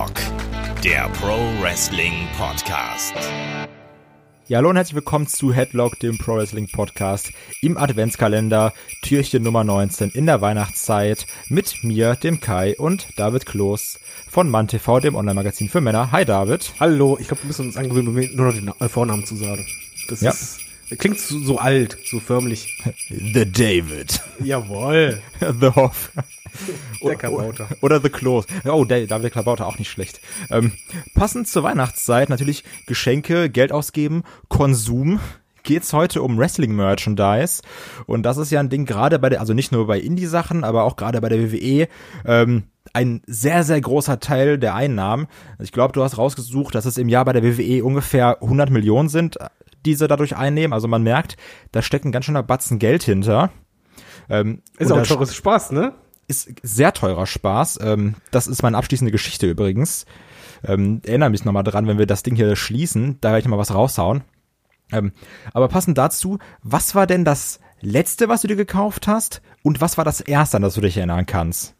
Headlock, der Pro Wrestling Podcast. Ja, hallo und herzlich willkommen zu Headlock, dem Pro Wrestling Podcast im Adventskalender, Türchen Nummer 19 in der Weihnachtszeit mit mir, dem Kai und David Kloß von MannTV, dem Online-Magazin für Männer. Hi David. Hallo, ich glaube, wir müssen uns angewöhnen, nur noch den äh, Vornamen zu sagen. Das Ja. ist, klingt so, so alt, so förmlich. The David. Jawohl. The Hoff. Der Kabauter. Oder The Kloß. Oh, der David der Klabauter auch nicht schlecht. Ähm, passend zur Weihnachtszeit natürlich Geschenke, Geld ausgeben, Konsum. Geht's heute um Wrestling-Merchandise. Und das ist ja ein Ding gerade bei der, also nicht nur bei Indie-Sachen, aber auch gerade bei der WWE, ähm, ein sehr, sehr großer Teil der Einnahmen. Also Ich glaube, du hast rausgesucht, dass es im Jahr bei der WWE ungefähr 100 Millionen sind, die sie dadurch einnehmen. Also man merkt, da steckt ein ganz schöner Batzen Geld hinter. Ähm, Ist auch da teures Spaß, ne? Ist sehr teurer Spaß. Ähm, das ist meine abschließende Geschichte übrigens. Ähm, erinnere mich nochmal dran, wenn wir das Ding hier schließen, da werde ich mal was raushauen. Ähm, aber passend dazu, was war denn das letzte, was du dir gekauft hast? Und was war das erste, an das du dich erinnern kannst?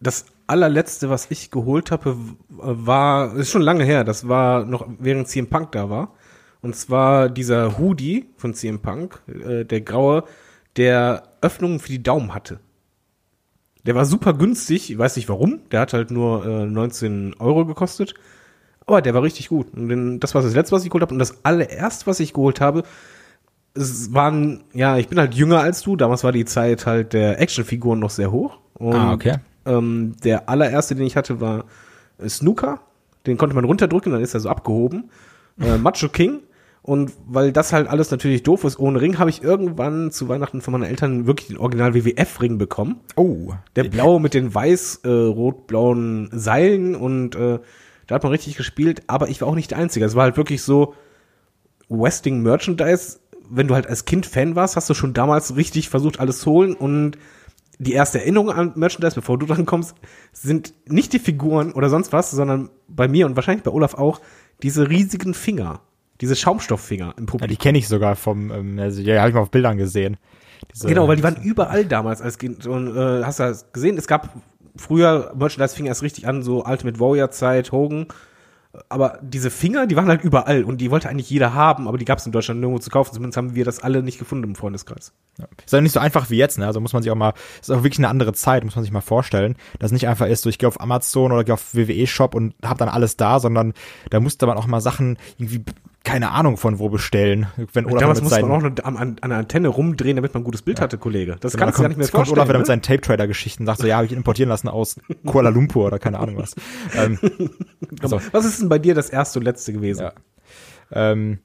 Das allerletzte, was ich geholt habe, war, ist schon lange her, das war noch während CM Punk da war. Und zwar dieser Hoodie von CM Punk, äh, der graue, der Öffnungen für die Daumen hatte. Der war super günstig, ich weiß nicht warum, der hat halt nur äh, 19 Euro gekostet. Aber der war richtig gut. Und den, das war das letzte, was ich geholt habe. Und das allererste, was ich geholt habe, es waren, ja, ich bin halt jünger als du. Damals war die Zeit halt der Actionfiguren noch sehr hoch. Und, Ah, okay. Ähm, der allererste, den ich hatte, war äh, Snooker. Den konnte man runterdrücken, dann ist er so abgehoben. Äh, Macho King. Und weil das halt alles natürlich doof ist ohne Ring, habe ich irgendwann zu Weihnachten von meinen Eltern wirklich den Original WWF-Ring bekommen. Oh, Der blaue mit den weiß-rot-blauen Seilen und äh, da hat man richtig gespielt, aber ich war auch nicht der Einzige. Es war halt wirklich so Wrestling Merchandise. Wenn du halt als Kind Fan warst, hast du schon damals richtig versucht, alles zu holen und die erste Erinnerung an Merchandise, bevor du dran kommst, sind nicht die Figuren oder sonst was, sondern bei mir und wahrscheinlich bei Olaf auch diese riesigen Finger, diese Schaumstofffinger im ja, Publikum. die kenne ich sogar vom, ähm, also, ja, habe ich mal auf Bildern gesehen. Diese- Genau, weil die waren überall damals als Kind. Und äh, hast du das gesehen? Es gab früher, Merchandise fing erst richtig an, so Ultimate Warrior Zeit, Hogan. Aber diese Finger, die waren halt überall und die wollte eigentlich jeder haben, aber die gab es in Deutschland nirgendwo zu kaufen. Zumindest haben wir das alle nicht gefunden im Freundeskreis. Ist ja nicht so einfach wie jetzt, ne? Also muss man sich auch mal, ist auch wirklich eine andere Zeit, muss man sich mal vorstellen. Dass nicht einfach ist, so ich gehe auf Amazon oder gehe auf WWE Shop und hab dann alles da, sondern da musste man auch mal Sachen irgendwie, keine Ahnung von wo bestellen. Wenn Olaf damals mit musste seinen, man auch noch an, an, der Antenne rumdrehen, damit man ein gutes Bild hatte, Kollege. Das Genau, kannst du da gar nicht mehr kommt- kommt vorstellen. Olaf wieder ne? mit seinen Tape-Trader-Geschichten, sagt so, ja, habe ich importieren lassen aus Kuala Lumpur oder keine Ahnung was. ähm, also, Was ist denn bei dir das erste und letzte gewesen? Ja. ähm,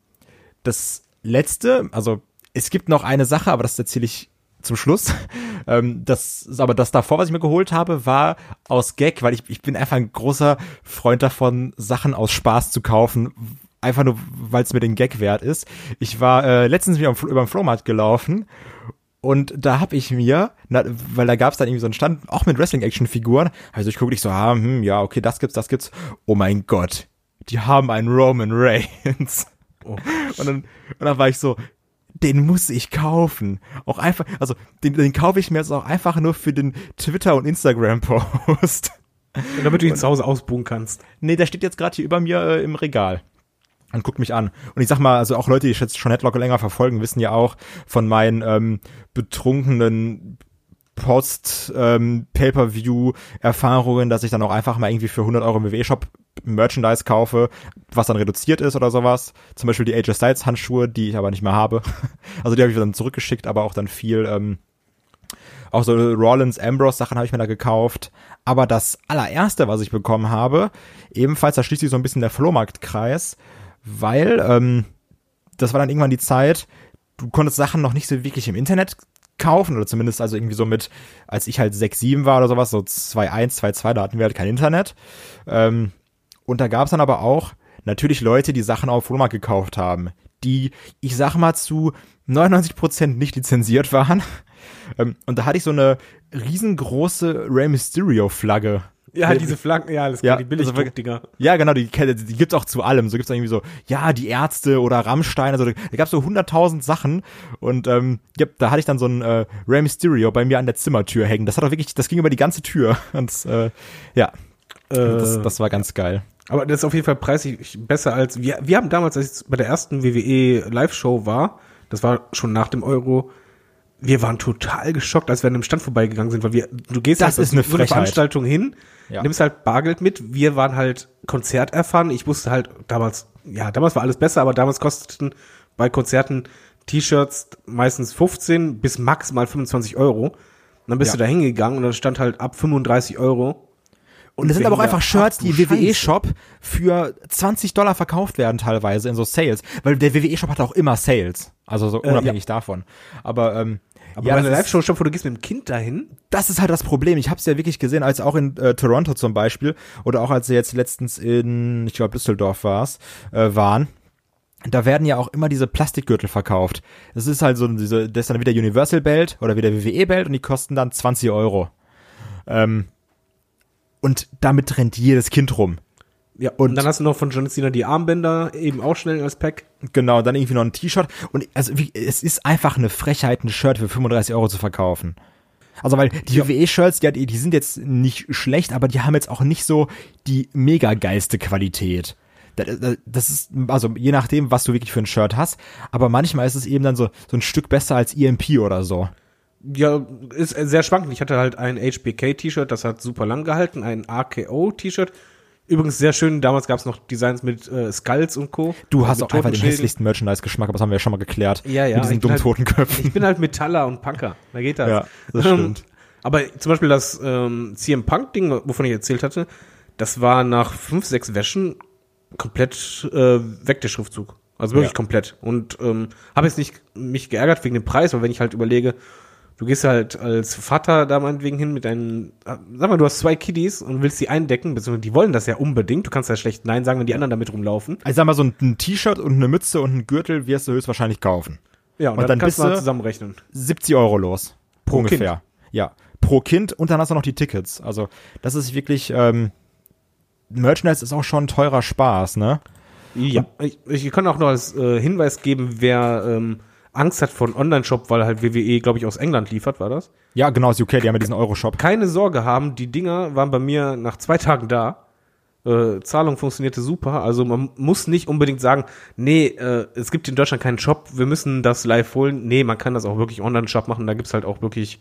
das letzte, also es gibt noch eine Sache, aber das erzähle ich zum Schluss. Ähm, das, aber das davor, was ich mir geholt habe, war aus Gag, weil ich, ich bin einfach ein großer Freund davon, Sachen aus Spaß zu kaufen. Einfach nur, weil es mir den Gag wert ist. Ich war äh, letztens wieder über den Flohmarkt gelaufen und da habe ich mir, na, weil da gab es dann irgendwie so einen Stand, auch mit Wrestling-Action-Figuren, also ich gucke ich so, ah, hm, ja, okay, das gibt's, das gibt's. Oh mein Gott, die haben einen Roman Reigns. Oh. Und, dann, und dann war ich so, den muss ich kaufen. Auch einfach, also den, den kaufe ich mir jetzt auch einfach nur für den Twitter- und Instagram-Post. Und damit du ihn zu Hause ausbuchen kannst. Nee, der steht jetzt gerade hier über mir äh, im Regal und guckt mich an. Und ich sag mal, also auch Leute, die jetzt schon Headlock länger verfolgen, wissen ja auch von meinen ähm, betrunkenen Post ähm, Pay-per-View Erfahrungen, dass ich dann auch einfach mal irgendwie für 100 Euro im WWE-Shop Merchandise kaufe, was dann reduziert ist oder sowas. Zum Beispiel die AJ Styles Handschuhe, die ich aber nicht mehr habe. Also die habe ich dann zurückgeschickt, aber auch dann viel ähm, auch so Rollins Ambrose Sachen habe ich mir da gekauft. Aber das allererste, was ich bekommen habe, ebenfalls, da schließt sich so ein bisschen der Flohmarktkreis, weil ähm, das war dann irgendwann die Zeit, du konntest Sachen noch nicht so wirklich im Internet kaufen oder zumindest also irgendwie so mit, als ich halt 6, 7 war oder sowas, so 2.1, 2.2, da hatten wir halt kein Internet. Ähm, und da gab es dann aber auch natürlich Leute, die Sachen auf Flohmarkt gekauft haben, die, ich sag mal, zu 99% nicht lizenziert waren. Ähm, und da hatte ich so eine riesengroße Rey Mysterio Flagge. Ja, diese Flaggen, ja, alles klar, Ja, die also Billigdruckdinger. Ja, genau, die, die, die gibt's auch zu allem. So gibt's irgendwie so, ja, die Ärzte oder Rammstein, also da, gab's so hunderttausend Sachen und ähm, ja, da hatte ich dann so ein äh, Rey Mysterio bei mir an der Zimmertür hängen. Das hat auch wirklich, das ging über die ganze Tür und äh, ja, das, das war ganz geil. Aber das ist auf jeden Fall preislich besser als wir. Wir haben damals, als ich bei der ersten WWE Live-Show war, das war schon nach dem Euro, wir waren total geschockt, als wir an dem Stand vorbeigegangen sind, weil wir, du gehst Das halt ist eine so eine. Veranstaltung hin, Ja. nimmst halt Bargeld mit. Wir waren halt Konzert erfahren. Ich wusste halt damals, ja, damals war alles besser, aber damals kosteten bei Konzerten T-Shirts meistens 15 bis maximal 25 Euro. Und dann bist Ja. du da hingegangen und da stand halt ab 35 Euro. Und es sind aber auch einfach Shirts, die im. WWE-Shop für 20 Dollar verkauft werden teilweise in so Sales. Weil der WWE-Shop hat auch immer Sales. Also so Äh, unabhängig davon. Aber, ähm, Aber ja, bei einer Live-Show, wo du gehst mit dem Kind dahin, das ist halt das Problem. Ich habe es ja wirklich gesehen, als auch in äh, Toronto zum Beispiel oder auch als sie jetzt letztens in, ich glaube Düsseldorf war's, äh, waren. Da werden ja auch immer diese Plastikgürtel verkauft. Das ist halt so diese, das ist dann wieder Universal Belt oder wieder WWE Belt und die kosten dann 20 Euro. Ähm, und damit rennt jedes Kind rum. Ja, und, Und- dann hast du noch von John Cena die Armbänder eben auch schnell als Pack. Genau, dann irgendwie noch ein T-Shirt. Und also wie, es ist einfach eine Frechheit, ein Shirt für 35 Euro zu verkaufen. Also weil die WWE-Shirts, ja, die, die sind jetzt nicht schlecht, aber die haben jetzt auch nicht so die mega geilste Qualität. Da- da- Das ist, also je nachdem, was du wirklich für ein Shirt hast, aber manchmal ist es eben dann so, so ein Stück besser als EMP oder so. Ja, ist sehr schwankend. Ich hatte halt ein HBK-T-Shirt, das hat super lang gehalten, ein AKO-T-Shirt. Übrigens sehr schön, damals gab es noch Designs mit äh, Skulls und Co. Du hast mit auch einfach den hässlichsten Merchandise-Geschmack, aber das haben wir ja schon mal geklärt. Ja, ja. Mit diesen dummen halt- Totenköpfen. Ich bin halt Metaller und Punker. Da geht das. Ja, das Ähm, stimmt. Aber zum Beispiel das ähm, CM Punk-Ding, wovon ich erzählt hatte, das war nach fünf, sechs Wäschen komplett äh, weg, der Schriftzug. Also wirklich Ja. komplett. Und ähm, habe jetzt nicht mich geärgert wegen dem Preis, weil wenn ich halt überlege, du gehst halt als Vater da meinetwegen hin mit deinen, sag mal, du hast zwei Kiddies und willst sie eindecken, beziehungsweise die wollen das ja unbedingt. Du kannst ja schlecht Nein sagen, wenn die anderen damit rumlaufen. Also sag mal, so ein, ein T-Shirt und eine Mütze und ein Gürtel wirst du höchstwahrscheinlich kaufen. Ja, und, Und dann, dann kannst du mal zusammenrechnen. 70 Euro los. Pro ungefähr. Ja. Pro Kind und dann hast du noch die Tickets. Also, das ist wirklich, ähm, Merchandise ist auch schon ein teurer Spaß, ne? Ja, ich, ich kann auch noch als äh, Hinweis geben, wer ähm, Angst hat vor einem Online-Shop, weil halt WWE, glaube ich, aus England liefert, war das? Ja, genau, aus UK, die haben ja diesen Euro-Shop. Keine Sorge haben, die Dinger waren bei mir nach zwei Tagen da. Äh, Zahlung funktionierte super, also man muss nicht unbedingt sagen, nee, äh, es gibt in Deutschland keinen Shop, wir müssen das live holen. Nee, man kann das auch wirklich Online-Shop machen, da gibt's halt auch wirklich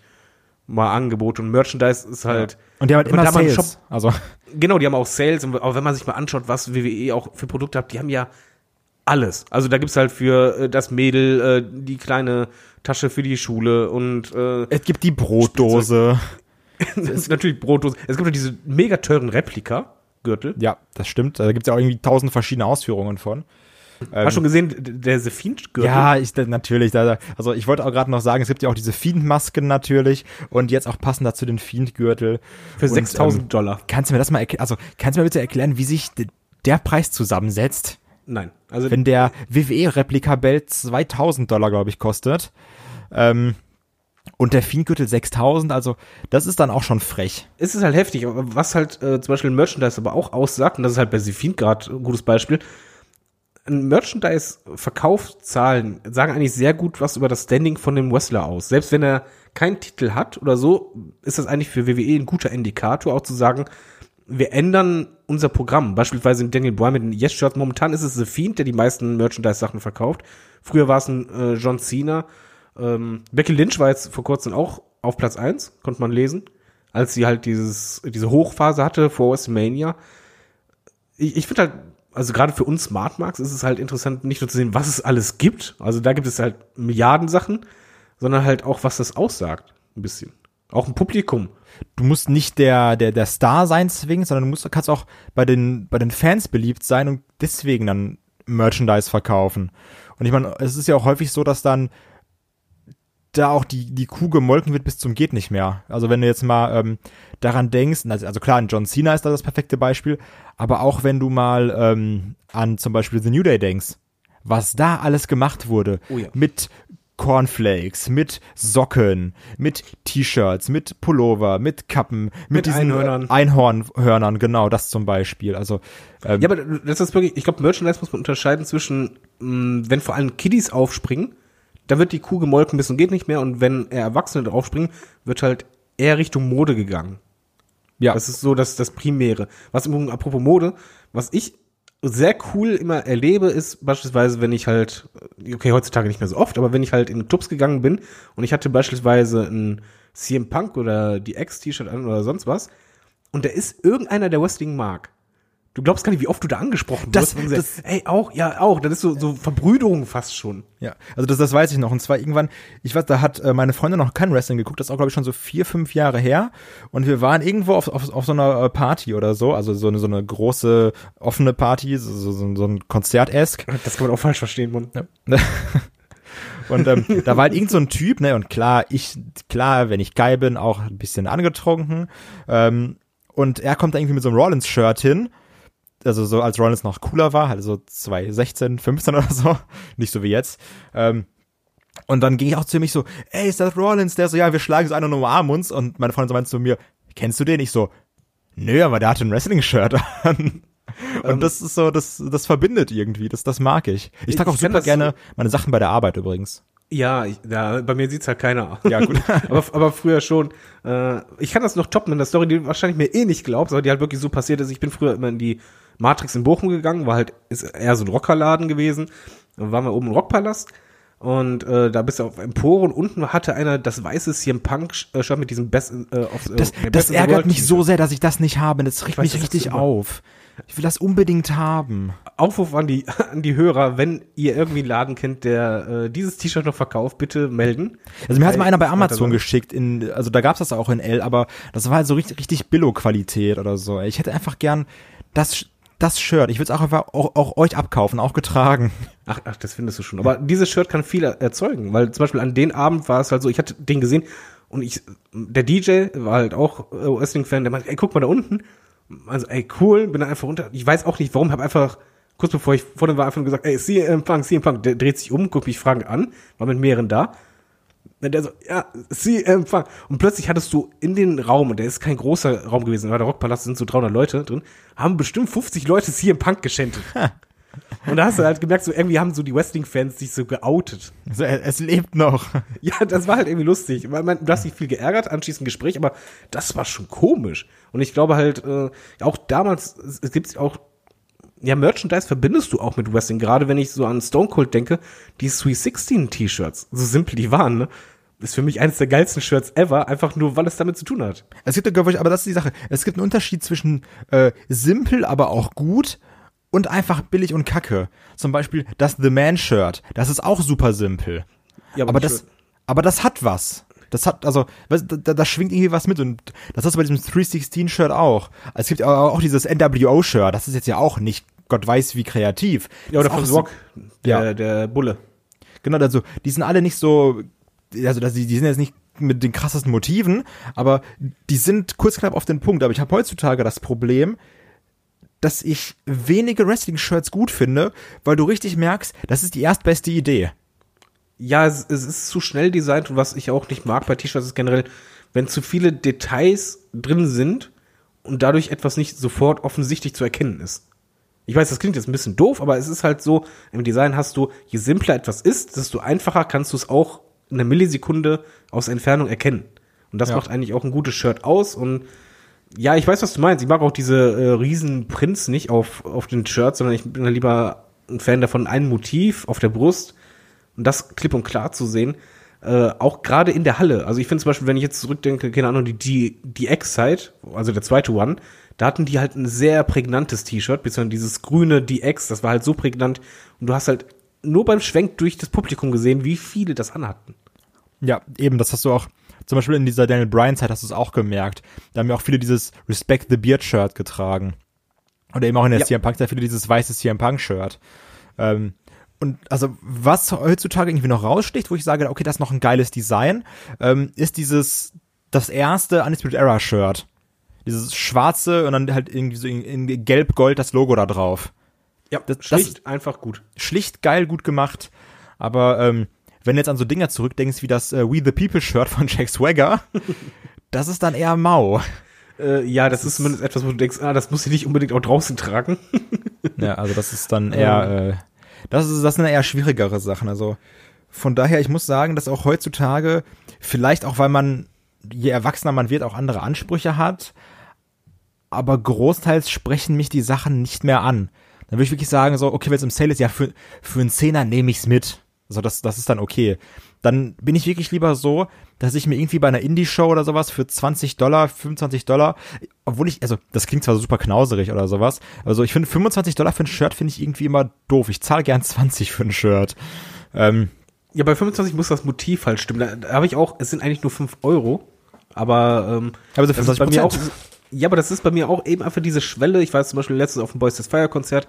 mal Angebote und Merchandise ist halt. Und die haben halt immer ein Sales. Also, Genau, die haben auch Sales und auch wenn man sich mal anschaut, was WWE auch für Produkte hat, die haben ja alles. Also da gibt's halt für äh, das Mädel äh, die kleine Tasche für die Schule und äh, es gibt die Brotdose. es ist natürlich Brotdose. Es gibt ja diese mega teuren Replika-Gürtel. Ja, das stimmt. Da gibt's ja auch irgendwie tausend verschiedene Ausführungen von. Hast du schon gesehen, der The Fiend-Gürtel? Ja, ich natürlich. Da, also ich wollte auch gerade noch sagen, es gibt ja auch diese Fiend-Masken natürlich und jetzt auch passend dazu den Fiend-Gürtel. für Und, 6000 ähm, Dollar. Kannst du mir das mal erklären? Also kannst du mir bitte erklären, wie sich de- der Preis zusammensetzt? Nein. Also wenn der WWE-Replika-Belt 2000 Dollar, glaube ich, kostet. Ähm, und der Fiendgürtel 6000, also das ist dann auch schon frech. es ist halt heftig, aber was halt äh, zum Beispiel Merchandise aber auch aussagt, und das ist halt bei The Fiend gerade ein gutes Beispiel, ein Merchandise-Verkaufszahlen sagen eigentlich sehr gut was über das Standing von dem Wrestler aus. Selbst wenn er keinen Titel hat oder so, ist das eigentlich für WWE ein guter Indikator, auch zu sagen, wir ändern unser Programm. Beispielsweise in Daniel Bryan mit den Yes-Shirts. Momentan ist es The Fiend, der die meisten Merchandise-Sachen verkauft. Früher war es ein äh, John Cena. Ähm, Becky Lynch war jetzt vor kurzem auch auf Platz eins, konnte man lesen, als sie halt dieses, diese Hochphase hatte vor WrestleMania. Ich, ich finde halt, also gerade für uns Smart Marks ist es halt interessant, nicht nur zu sehen, was es alles gibt. Also da gibt es halt Milliarden Sachen, sondern halt auch, was das aussagt. Ein bisschen. Auch ein Publikum. Du musst nicht der, der, der Star sein zwingend, sondern du musst, kannst auch bei den, bei den Fans beliebt sein und deswegen dann Merchandise verkaufen. Und ich meine, es ist ja auch häufig so, dass dann da auch die, die Kuh gemolken wird bis zum geht nicht mehr. Also wenn du jetzt mal ähm, daran denkst, also, also klar, ein John Cena ist da das perfekte Beispiel, aber auch wenn du mal ähm, an zum Beispiel The New Day denkst, was da alles gemacht wurde, Oh ja. mit Cornflakes, mit Socken, mit T-Shirts, mit Pullover, mit Kappen, mit, Mit diesen Einhörnern. Einhornhörnern, genau, das zum Beispiel. Also ähm, Ja, aber das ist wirklich, ich glaube, Merchandise muss man unterscheiden zwischen, mh, wenn vor allem Kiddies aufspringen, da wird die Kuh gemolken bis und geht nicht mehr und wenn er Erwachsene draufspringen, wird halt eher Richtung Mode gegangen. Ja. Das ist so das, das Primäre. Was im Übrigen, apropos Mode, was ich sehr cool immer erlebe, ist beispielsweise, wenn ich halt, okay, heutzutage nicht mehr so oft, aber wenn ich halt in Clubs gegangen bin und ich hatte beispielsweise ein CM Punk oder die X-T-Shirt an oder sonst was und da ist irgendeiner, der Wrestling mag. Du glaubst gar nicht, wie oft du da angesprochen Das- wirst. das- ey, auch, ja, auch. Das ist so, so Verbrüderung fast schon. Ja, also das, das weiß ich noch. Und zwar irgendwann, ich weiß, da hat äh, meine Freundin noch kein Wrestling geguckt, das ist auch, glaube ich, schon so vier, fünf Jahre her. Und wir waren irgendwo auf, auf, auf so einer äh, Party oder so, also so eine, so eine große offene Party, so, so, so so ein Konzert-esk. Das kann man auch falsch verstehen, Mann. Und ähm, da war halt irgend so ein Typ, ne, und klar, ich, klar, wenn ich geil bin, auch ein bisschen angetrunken. Ähm, und er kommt da irgendwie mit so einem Rollins-Shirt hin. Also so als Rollins noch cooler war, halt so 2016, 15 oder so. Nicht so wie jetzt. Ähm, und dann ging ich auch ziemlich so, ey, ist das Rollins? Der so, ja, wir schlagen so einen und umarmen uns. Und meine Freundin so meinte zu mir, kennst du den? Ich so, nö, aber der hat ein Wrestling-Shirt an. Und das ist so, das, das verbindet irgendwie, das, das mag ich. Ich trage auch super gerne meine Sachen bei der Arbeit übrigens. Ja, ich, ja, bei mir sieht's halt keiner. Ja, gut. aber, aber früher schon. Äh, ich kann das noch toppen in der Story, die du wahrscheinlich mir eh nicht glaubst, aber die halt wirklich so passiert ist. Ich bin früher immer in die Matrix in Bochum gegangen, war halt, ist eher so ein Rockerladen gewesen. Dann waren wir oben im Rockpalast. Und äh, da bist du auf Empore und unten hatte einer das weiße CM Punk äh, Shirt mit diesem Best äh, auf äh, Das, das ärgert mich so sehr, dass ich das nicht habe. Das riecht mich richtig auf. Ich will das unbedingt haben. Aufruf an die, an die Hörer, wenn ihr irgendwie einen Laden kennt, der äh, dieses T-Shirt noch verkauft, bitte melden. Also mir hat mal einer bei Amazon geschickt, in, also da gab's das auch in L, aber das war halt so richtig, richtig Billo-Qualität oder so. Ich hätte einfach gern das, das Shirt. Ich würde es auch einfach auch, auch euch abkaufen, auch getragen. Ach, ach, das findest du schon. Aber dieses Shirt kann viel er- erzeugen, weil zum Beispiel an den Abend war es halt so, ich hatte den gesehen und ich, der DJ war halt auch äh, Wrestling-Fan, der meinte, ey, guck mal da unten. Also, ey, cool, bin da einfach runter. Ich weiß auch nicht, warum, hab einfach, kurz bevor ich vor dem war, einfach nur gesagt, ey, CM Punk, CM Punk, der dreht sich um, guckt mich fragend an, war mit mehreren da. Und der so, ja, CM Punk. Und plötzlich hattest du in den Raum, und der ist kein großer Raum gewesen, weil der Rockpalast sind so 300 Leute drin, haben bestimmt 50 Leute CM Punk geschändet. Und da hast du halt gemerkt, so irgendwie haben so die Wrestling-Fans sich so geoutet. Also, es lebt noch. Ja, das war halt irgendwie lustig. Weil man, du hast dich viel geärgert, anschließend Gespräch, aber das war schon komisch. Und ich glaube halt, äh, auch damals, es, es gibt auch, ja, Merchandise verbindest du auch mit Wrestling. Gerade wenn ich so an Stone Cold denke, die Sweet 16 T-Shirts, so simpel die waren, ne? Ist für mich eines der geilsten Shirts ever, einfach nur, weil es damit zu tun hat. Es gibt, glaube ich, aber das ist die Sache. Es gibt einen Unterschied zwischen äh, simpel, aber auch gut und einfach billig und kacke. Zum Beispiel das The Man Shirt. Das ist auch super simpel. Ja, aber nicht das, aber das hat was. Das hat, also, du, da, da schwingt irgendwie was mit und das hast du bei diesem 316-Shirt auch. Es gibt aber auch dieses NWO-Shirt, das ist jetzt ja auch nicht Gott weiß wie kreativ. Ja, oder von Rock, der, Ja. der Bulle. Genau, also die sind alle nicht so, also die, die sind jetzt nicht mit den krassesten Motiven, aber die sind kurz knapp auf den Punkt. Aber ich habe heutzutage das Problem, dass ich wenige Wrestling-Shirts gut finde, weil du richtig merkst, das ist die erstbeste Idee. Ja, es, es ist zu schnell designt und was ich auch nicht mag bei T-Shirts ist generell, wenn zu viele Details drin sind und dadurch etwas nicht sofort offensichtlich zu erkennen ist. Ich weiß, das klingt jetzt ein bisschen doof, aber es ist halt so, im Design hast du, je simpler etwas ist, desto einfacher kannst du es auch in einer Millisekunde aus Entfernung erkennen. Und das Ja. macht eigentlich auch ein gutes Shirt aus und ja, ich weiß, was du meinst. Ich mag auch diese äh, riesen Prints nicht auf, auf den Shirts, sondern ich bin da lieber ein Fan davon, ein Motiv auf der Brust und das klipp und klar zu sehen. Äh, auch gerade in der Halle. Also ich finde zum Beispiel, wenn ich jetzt zurückdenke, keine Ahnung, die, die, die X-Side, also der zweite One, da hatten die halt ein sehr prägnantes T-Shirt, beziehungsweise dieses grüne DX, das war halt so prägnant und du hast halt nur beim Schwenk durch das Publikum gesehen, wie viele das anhatten. Ja, eben, das hast du auch, zum Beispiel in dieser Daniel Bryan Zeit hast du es auch gemerkt. Da haben ja auch viele dieses Respect the Beard Shirt getragen. Oder eben auch in der Ja. CM Punk, sehr viele dieses weiße CM Punk Shirt. Ähm, und also, was heutzutage irgendwie noch raussticht, wo ich sage, okay, das ist noch ein geiles Design, ähm, ist dieses, das erste Undisputed Era Shirt. Dieses schwarze und dann halt irgendwie so in, in gelb-gold das Logo da drauf. Ja, das- das- schlicht einfach gut. schlicht geil, gut gemacht. Aber ähm, wenn du jetzt an so Dinger zurückdenkst wie das äh, We the People Shirt von Jack Swagger, das ist dann eher mau. Äh, ja, das, ist zumindest etwas, wo du denkst, ah, das muss ich nicht unbedingt auch draußen tragen. Ja, also das ist dann eher, äh, das ist das sind eher schwierigere Sachen. Also von daher, ich muss sagen, dass auch heutzutage vielleicht auch, weil man je erwachsener man wird, auch andere Ansprüche hat. aber großteils sprechen mich die Sachen nicht mehr an. Dann würde ich wirklich sagen, so, okay, wenn es im Sale ist, ja, für, für einen Zehner nehme ich's mit. Also das, das ist dann okay. Dann bin ich wirklich lieber so, dass ich mir irgendwie bei einer Indie-Show oder sowas für 20 Dollar, 25 Dollar, obwohl ich, also das klingt zwar super knauserig oder sowas, also ich finde 25 Dollar für ein Shirt finde ich irgendwie immer doof. Ich zahle gern 20 für ein Shirt. Ähm, Ja, bei 25 muss das Motiv halt stimmen. Da, da habe ich auch, es sind eigentlich nur 5 Euro, aber, ähm, aber so das ist bei 25 mir auch, ja, aber das ist bei mir auch eben einfach diese Schwelle. Ich weiß zum Beispiel letztens auf dem Boys Fire Konzert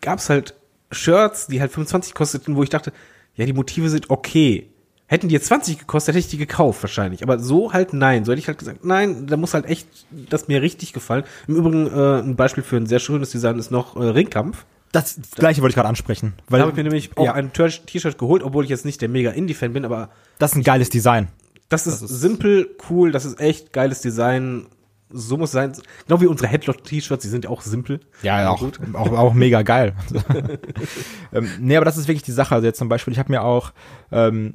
gab's halt Shirts, die halt 25 kosteten, wo ich dachte, ja, die Motive sind okay. Hätten die jetzt 20 gekostet, hätte ich die gekauft wahrscheinlich. Aber so halt nein. So hätte ich halt gesagt, nein, da muss halt echt das mir richtig gefallen. Im Übrigen äh, ein Beispiel für ein sehr schönes Design ist noch äh, Ringkampf. Das gleiche wollte ich gerade ansprechen. Weil Da habe ich mir nämlich auch ja, ein T-Shirt geholt, obwohl ich jetzt nicht der mega Indie-Fan bin, aber das ist ein geiles Design. das ist, simpel, cool, das ist echt geiles Design. So muss es sein. Genau wie unsere Headlock-T-Shirts, die sind ja auch simpel. Ja, auch, auch, auch mega geil. ähm, nee, aber das ist wirklich die Sache. Also jetzt zum Beispiel, ich habe mir auch, ähm,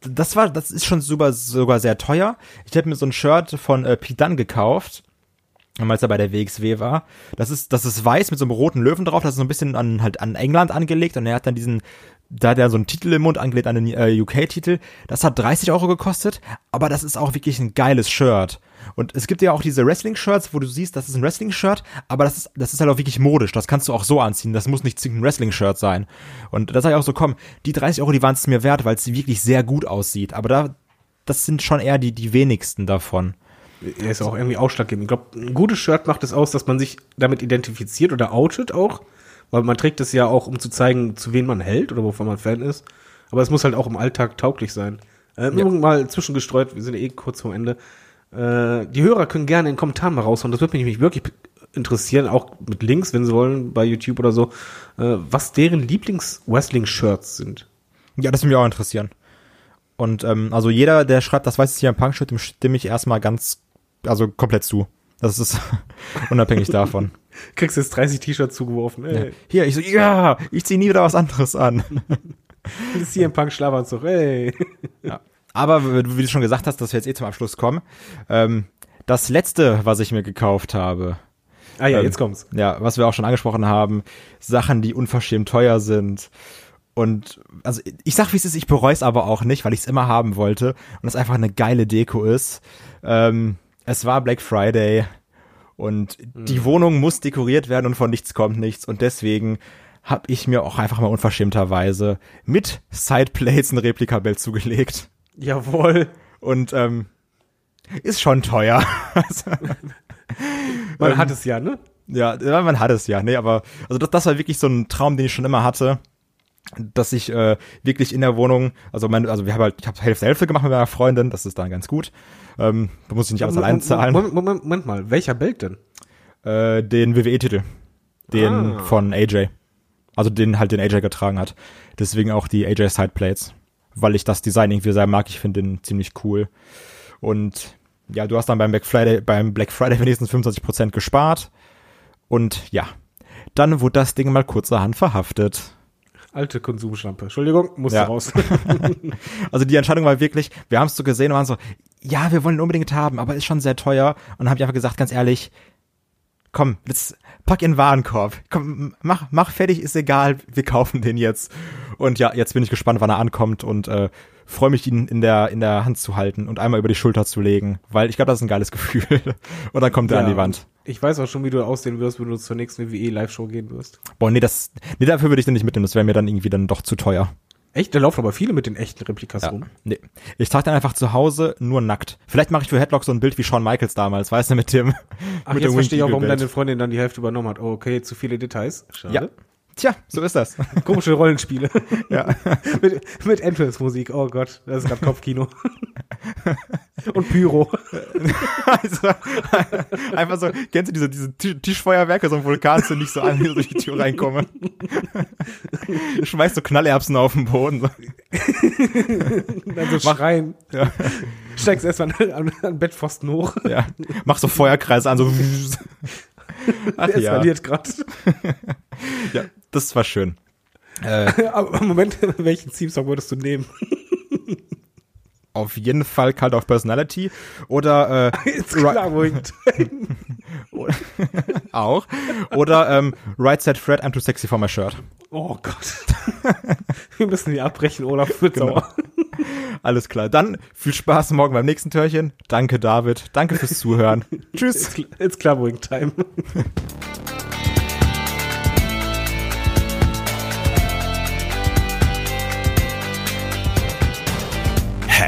das war, das ist schon super, sogar sehr teuer. Ich habe mir so ein Shirt von äh, Pete gekauft, als er bei der WXW war. Das ist, das ist weiß mit so einem roten Löwen drauf. Das ist so ein bisschen an, halt an England angelegt und er hat dann diesen, da hat er so einen Titel im Mund angelegt an den äh, UK-Titel. Das hat 30 Euro gekostet, aber das ist auch wirklich ein geiles Shirt. Und es gibt ja auch diese Wrestling-Shirts, wo du siehst, das ist ein Wrestling-Shirt, aber das ist, das ist halt auch wirklich modisch. Das kannst du auch so anziehen. Das muss nicht zwingend ein Wrestling-Shirt sein. Und da sag ich auch so, komm, die 30 Euro, die waren es mir wert, weil es wirklich sehr gut aussieht. Aber da, das sind schon eher die, die wenigsten davon. Er ist auch irgendwie ausschlaggebend. Ich glaube, ein gutes Shirt macht es aus, dass man sich damit identifiziert oder outet auch. Weil man trägt es ja auch, um zu zeigen, zu wen man hält oder wovon man Fan ist. Aber es muss halt auch im Alltag tauglich sein. Äh, Ja. Mal zwischengestreut, wir sind eh kurz vor Ende. Äh, die Hörer können gerne in den Kommentaren mal raushauen. Das würde mich nämlich wirklich interessieren, auch mit Links, wenn sie wollen, bei YouTube oder so, äh, was deren Lieblings-Wrestling-Shirts sind. Ja, das würde mich auch interessieren. Und ähm, also jeder, der schreibt, das weiß ich hier im Punk-Shirt, dem stimme ich erstmal ganz, also komplett zu. Das ist unabhängig davon. Kriegst jetzt 30 T-Shirts zugeworfen. Ey, Hier, ich so, ja, ich ziehe nie wieder was anderes an. das ist hier im Punk Schlafanzug. Ey. Ja. Aber wie du schon gesagt hast, dass wir jetzt eh zum Abschluss kommen. Ähm, das letzte, was ich mir gekauft habe, Ah ja, Ähm, jetzt kommt's. ja, was wir auch schon angesprochen haben, Sachen, die unverschämt teuer sind. Und also ich sag, wie es ist, ich bereue es aber auch nicht, weil ich es immer haben wollte und es einfach eine geile Deko ist. Ähm, es war Black Friday und die Wohnung muss dekoriert werden und von nichts kommt nichts und deswegen habe ich mir auch einfach mal unverschämterweise mit Sideplates ein Replikabild zugelegt Jawohl. und ähm, ist schon teuer. Man Ähm, hat es ja, ne? Ja, man hat es ja, nee, aber also das, das war wirklich so ein Traum, den ich schon immer hatte, dass ich äh, wirklich in der Wohnung, also mein, also wir haben halt, ich habe Hälfte Hälfte gemacht mit meiner Freundin, das ist dann ganz gut. Ähm, da muss ich nicht alles allein zahlen. Moment, Moment, Moment mal, welcher Bild denn? Äh, den WWE-Titel, den Ah. von AJ, also den halt den AJ getragen hat. Deswegen auch die AJ Sideplates, weil ich das Design irgendwie sehr mag. Ich finde den ziemlich cool. Und ja, du hast dann beim Black Friday, beim Black Friday wenigstens 25% gespart. Und ja, dann wurde das Ding mal kurzerhand verhaftet. Alte Konsumschlampe. Entschuldigung, musste Ja. raus. Also die Entscheidung war wirklich, wir haben es so gesehen und waren so, ja, wir wollen ihn unbedingt haben, aber ist schon sehr teuer. Und dann habe ich einfach gesagt, ganz ehrlich, komm, jetzt pack in den Warenkorb. Komm, mach, mach fertig, ist egal, wir kaufen den jetzt. Und ja, jetzt bin ich gespannt, wann er ankommt und äh, freue mich, ihn in der, in der Hand zu halten und einmal über die Schulter zu legen, weil ich glaube, das ist ein geiles Gefühl. und dann kommt er an die Wand. Ich weiß auch schon, wie du aussehen wirst, wenn du zur nächsten WWE-Live-Show gehen wirst. Boah, nee, das, nee, dafür würde ich den nicht mitnehmen, das wäre mir dann irgendwie dann doch zu teuer. Echt? Da laufen aber viele mit den echten Replikas Ja. rum. Nee. Ich trage dann einfach zu Hause nur nackt. Vielleicht mache ich für Headlock so ein Bild wie Shawn Michaels damals, weißt du, mit dem. Ach, mit jetzt dem verstehe ich auch, warum deine Freundin dann die Hälfte übernommen hat. Oh, okay, zu viele Details. Schade. Ja. Tja, so ist das. Komische Rollenspiele. ja. mit mit Entrance-Musik. Oh Gott, das ist gerade Kopfkino. Und Pyro. Also, einfach so, kennst du diese, diese Ti- Tischfeuerwerke, so ein Vulkan so nicht so an, ich durch die Tür reinkomme. Schmeißt so Knallerbsen auf den Boden. So. Dann so schreien. Ja. Steigst erstmal an, an, Bettpfosten hoch. Ja. Mach so Feuerkreise an, so. Ach Der ja. eskaliert gerade. ja, das war schön. Äh, Aber Moment, welchen Theme-Song würdest du nehmen? auf jeden Fall Cult of Personality oder äh, Ist klar, wo ich auch. Oder ähm, Right Said Fred, I'm too sexy for my shirt. Oh Gott. Wir müssen die abbrechen, Olaf wird Genau. sauer. Alles klar. Dann viel Spaß morgen beim nächsten Türchen. Danke, David. Danke fürs Zuhören. Tschüss. It's, it's clubbing time.